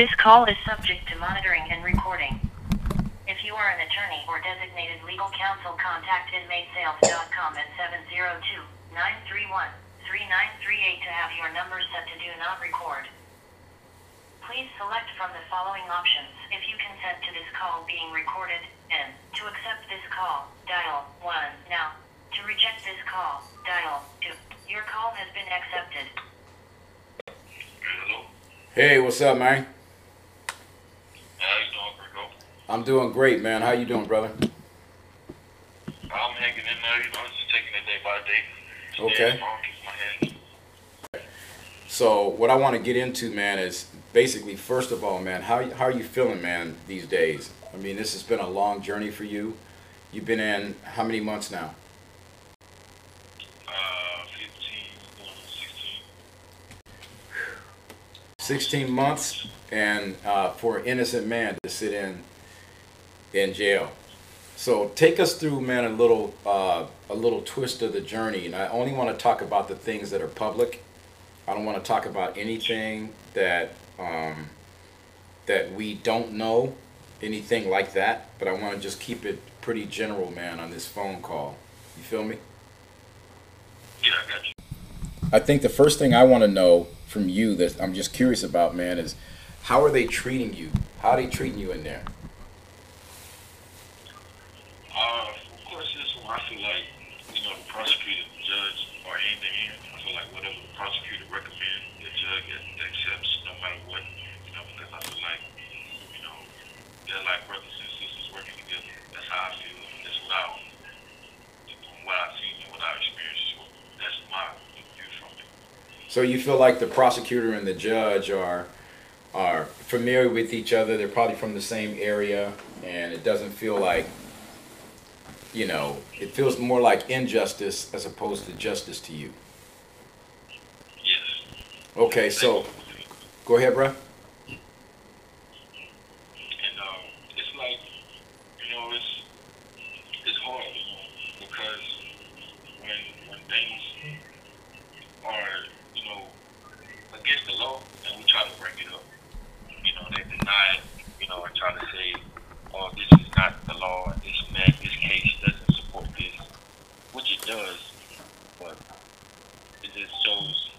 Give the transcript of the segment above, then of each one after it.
This call is subject to monitoring and recording. If you are an attorney or designated legal counsel, contact inmatesales.com at 702-931-3938 to have your number set to do not record. Please select from the following options if you consent to this call being recorded, and to accept this call, dial 1 now. To reject this call, dial 2. Your call has been accepted. Hello. Hey, what's up, man? How you doing, Virgo? I'm doing great, man. How you doing, brother? I'm hanging in there, you know, just taking it day by day. Okay. Staying my head. So, what I want to get into, man, is basically first of all, man, how how are you feeling, man, these days? I mean, this has been a long journey for you. You've been in how many months now? Uh, 15, 16. 16 months, and uh, for an innocent man to sit in in jail. So take us through, man, a little uh, a little twist of the journey. And I only want to talk about the things that are public. I don't want to talk about anything that um, that we don't know, anything like that. But I want to just keep it pretty general, man, on this phone call. You feel me? Yeah, I got you. I think the first thing I want to know from you that I'm just curious about, man, is how are they treating you? How are they treating you in there? Uh, of course, this one, I feel like, you know, the prosecutor, the judge are hand in hand. I feel like whatever the prosecutor recommends, the judge accepts no matter what. You know, because I feel like, you know, they're like brothers and sisters working together. That's how I feel. That's what I, from what I've seen and what I've experienced. So that's my view from it. So you feel like the prosecutor and the judge are are familiar with each other. They're probably from the same area, and it doesn't feel like, you know, it feels more like injustice as opposed to justice to you. Yes. Okay, so go ahead, bro. And um, it's like, you know, it's it's hard, you know, because when when things are, you know, against the law, and we try to bring it up, you know, they deny it, you know, and try to say, oh, this is not the law, this and that, this case doesn't support this, which it does, but it just shows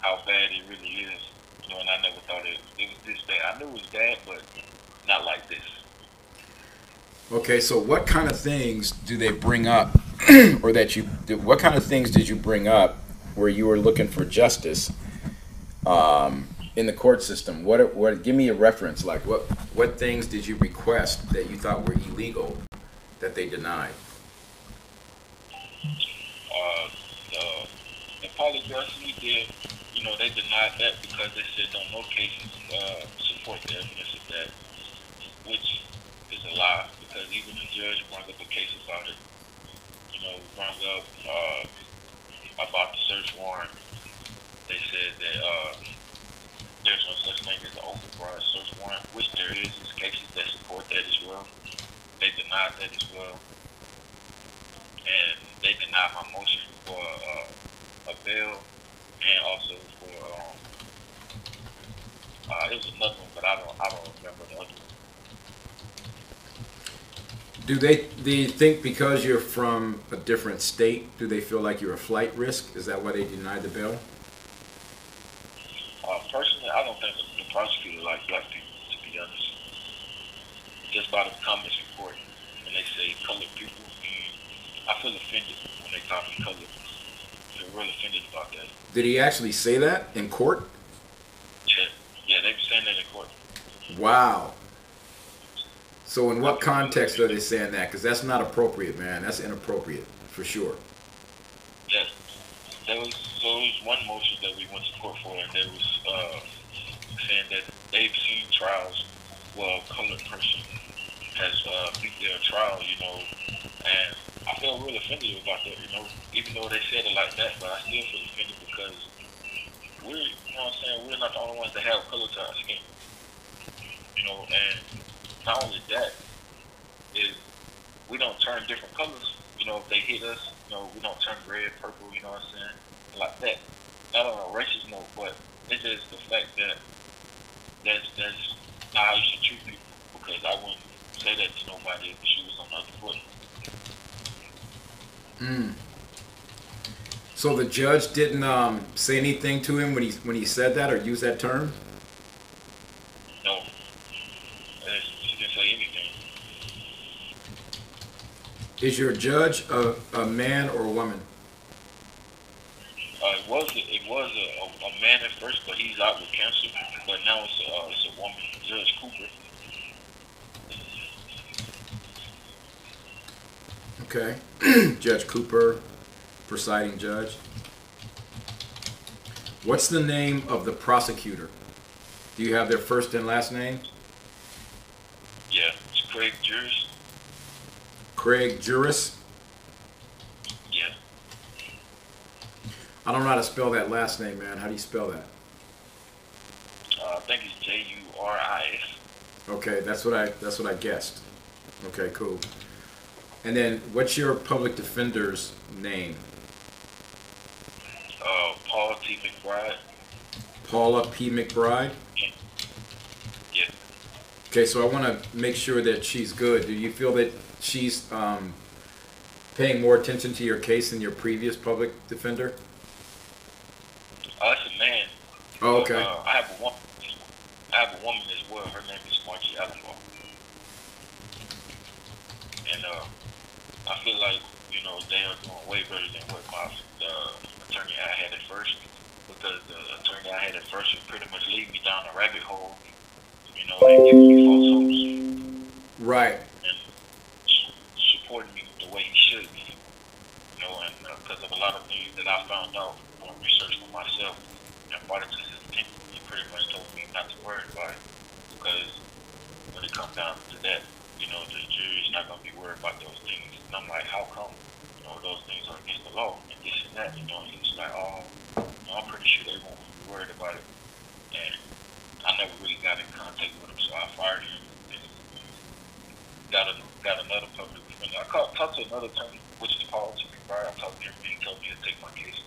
how bad it really is, you know, and I never thought it, it was this bad. I knew it was bad, but not like this. Okay, so what kind of things do they bring up, or that you? What kind of things did you bring up where you were looking for justice um, in the court system? What? What? Give me a reference. Like what? What things did you request that you thought were illegal that they denied? uh, the, the polygraphs we did, you know, they denied that because they said on no cases uh, support the evidence of that, which is a lie because even the judge brought up a case about it. You know, brought up uh, about the search warrant. They said that uh, there's no such thing as an overbroad search warrant, which there is. There's cases that support that as well. They denied that as well and they denied my motion for uh, a bail and also for um, uh, it was another one, but I don't I don't remember the other one. Do they? Do you think because you're from a different state, do they feel like you're a flight risk? Is that why they denied the bail? Uh, personally, I don't think the, prosecutor like black people, to be honest. Just by the comments report, when they say colored people, and I feel offended when they call me colored. I feel real offended about that. Did he actually say that in court? Yeah, yeah, they be saying that in court. Wow. So in what context are they saying that? Because that's not appropriate, man. That's inappropriate for sure. Yes. There was so there was one motion that we went to court for, and there was uh, saying that they've seen trials where a colored person has uh, beat their trial, you know, and I feel real offended about that, you know, even though they said it like that, but I still feel offended because we're, you know what I'm saying, we're not the only ones that have color to our skin, you know, and not only that, is we don't turn different colors, you know, if they hit us, you know, we don't turn red, purple, you know what I'm saying, like that. Not on a racist note, but it's just the fact that there's there's not how you should treat people because I wouldn't say that to nobody if she was on the other foot. Mm. So the judge didn't um, say anything to him when he when he said that or use that term. No, she didn't say anything. Is your judge a, a man or a woman? Uh, it was a, it was a, a, a man at first, but he's out with cancer. But now it's a, uh, it's a woman, Judge Cooper. Okay. judge Cooper, presiding judge. What's the name of the prosecutor? Do you have their first and last name? Yeah, it's Craig Juris. Craig Juris. Yeah, I don't know how to spell that last name, man. How do you spell that? uh, I think it's J U R I S. Okay, that's what I that's what I guessed. Okay, cool. And then what's your public defender's name? Uh, Paul T. McBride. Paula P. McBride. Yeah, Okay, so I want to make sure that she's good. Do you feel that she's um, paying more attention to your case than your previous public defender? uh, it's a man. Oh, okay. Uh, I have a woman. I have a woman as well. Her name is Margie Allenbaugh. And uh, I feel like you know they are doing way better than what my uh, attorney I had at first. Because the attorney I had at first would pretty much lead me down a rabbit hole. You know, and giving me false hopes Right. and supporting me the way he should be. You know, and because of a lot of things that I found out doing research for myself and brought it to his attention, he pretty much told me not to worry about it because when it comes down to that, you know, the jury's not going to be worried about those things. And I'm like, how come? You know, those things are against the law and this and that. You know, and was like, oh, you know, I'm pretty sure they won't be worried about it. And I never really got in contact with him, so I fired him. Got a, got another public defender. I called, talked to another attorney, which is Paul T. McBride. I talked to him, and he told me to take my case.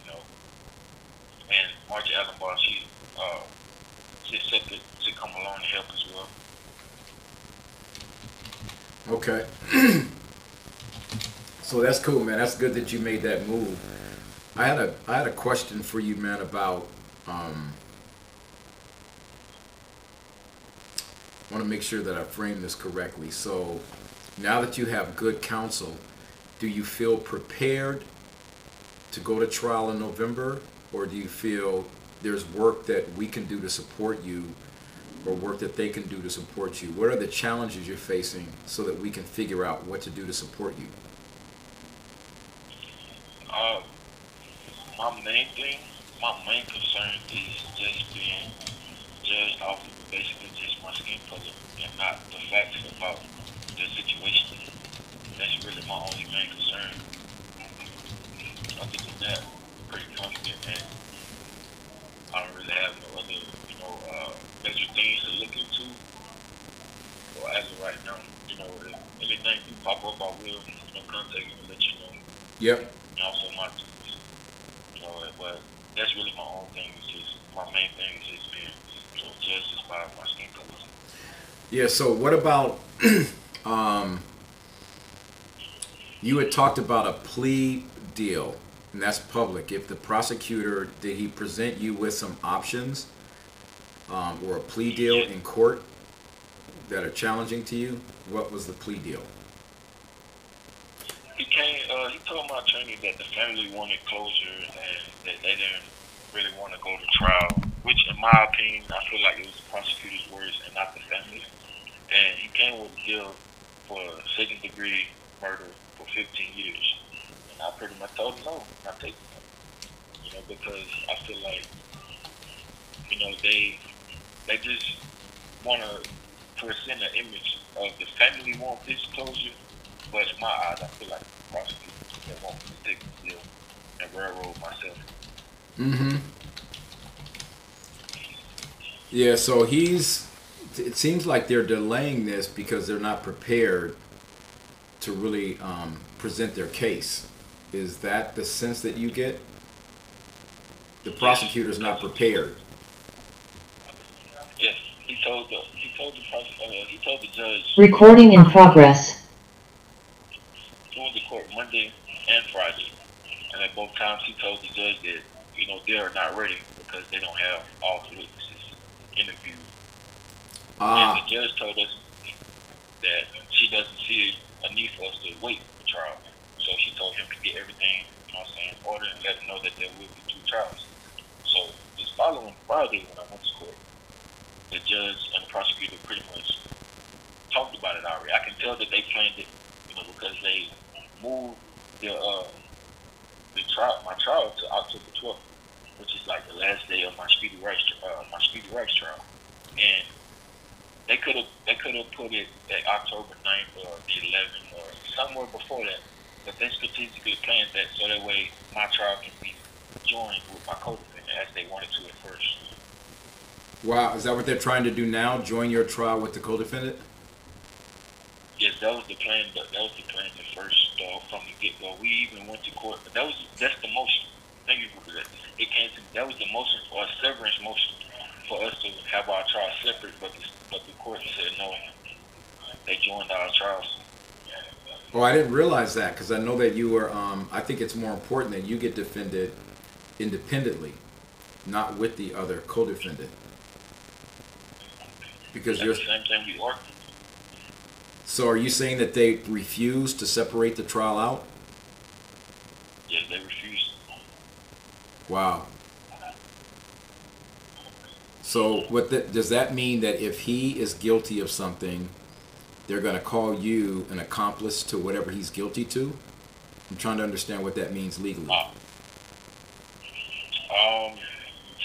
You know, and Margie Allenbaugh, she uh, she accepted to come along and help as well. Okay. so that's cool, man. That's good that you made that move. I had a I had a question for you, man, about um I want to make sure that I frame this correctly. So now that you have good counsel, do you feel prepared to go to trial in November or do you feel there's work that we can do to support you or work that they can do to support you? What are the challenges you're facing so that we can figure out what to do to support you? Uh, my main thing, my main concern is just being judged off of basically just my skin color and not the facts about the situation. That's really my only main concern. Other than that, I'm pretty confident and I don't really have no other, know, uh, major things to look into. So as of right now, you know, if anything do pop up, I will, you know, contact you and let you know Yep. and also my you know, but that's really my own thing. Is just my main thing is just being you know justice by my skin color. Yeah, so what about um you had talked about a plea deal and that's public. If the prosecutor did he present you with some options um, or a plea deal in court that are challenging to you? What was the plea deal? He came. Uh, he told my attorney that the family wanted closure and that they didn't really want to go to trial. Which, in my opinion, I feel like it was the prosecutor's words and not the family. And he came with a deal for second degree murder for 15 years. And I pretty much told him no, not taking it. You know, because I feel like, you know, they they just want to present an image of the family want this closure, but in my eyes, I feel like the prosecutor they want to take the deal and railroad myself. Mm-hmm. Yeah, so he's. It seems like they're delaying this because they're not prepared to really um, present their case. Is that the sense that you get? The prosecutor's not prepared. Yes, he told the he told the pros- uh, he told the judge Recording in progress. he went to court Monday and Friday, and at both times he told the judge that you know they are not ready because they don't have all the witnesses interviewed. Ah, And the judge told us that she doesn't see a need for us to wait for trial. So she told him to get everything, you know what I'm saying, in order and let him know that there will be two trials. So this following Friday when I went to court, the judge and the prosecutor pretty much talked about it already. I can tell that they planned it, you know, because they moved the uh the trial my trial to October twelfth, which is like the last day of my speedy rights uh, my speedy rights trial. And they could have they could have put it at October 9th or the 11th or somewhere before that, but they strategically planned that so that way my trial can be joined with my co-defendant as they wanted to at first. Wow. Is that what they're trying to do now? Join your trial with the co-defendant? Yes, that was the plan. That, that was the plan at first uh, from the get go. We even went to court, but that was that's the motion. Thank you for that. It came to that was the motion for a severance motion for us to have our trial separate, but the, but the court said no. They joined our trials. Oh, I didn't realize that because I know that you were. Um, I think it's more important that you get defended independently, not with the other co-defendant. Because That's you're. the same thing we argued. So, are you saying that they refused to separate the trial out? Yeah, they refused. Wow. So, what the, does that mean that if he is guilty of something, they're going to call you an accomplice to whatever he's guilty to? I'm trying to understand what that means legally. Um,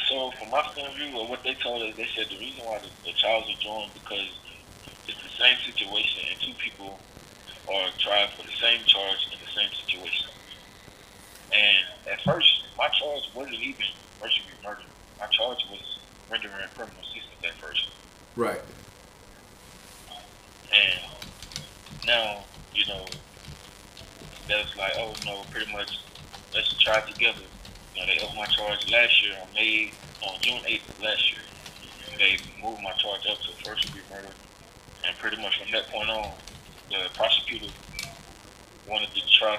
so from my point of view, or what they told us, they said the reason why the, the trials are joined because it's the same situation and two people are tried for the same charge in the same situation. And at first, my charge wasn't even first degree murder. My charge was rendering criminal assistance at first. Right. And now, you know, that's like, oh no, pretty much, let's try together. Know, they upped my charge last year on May, on June 8th of last year. They moved my charge up to first degree murder. And pretty much from that point on, the prosecutor wanted to try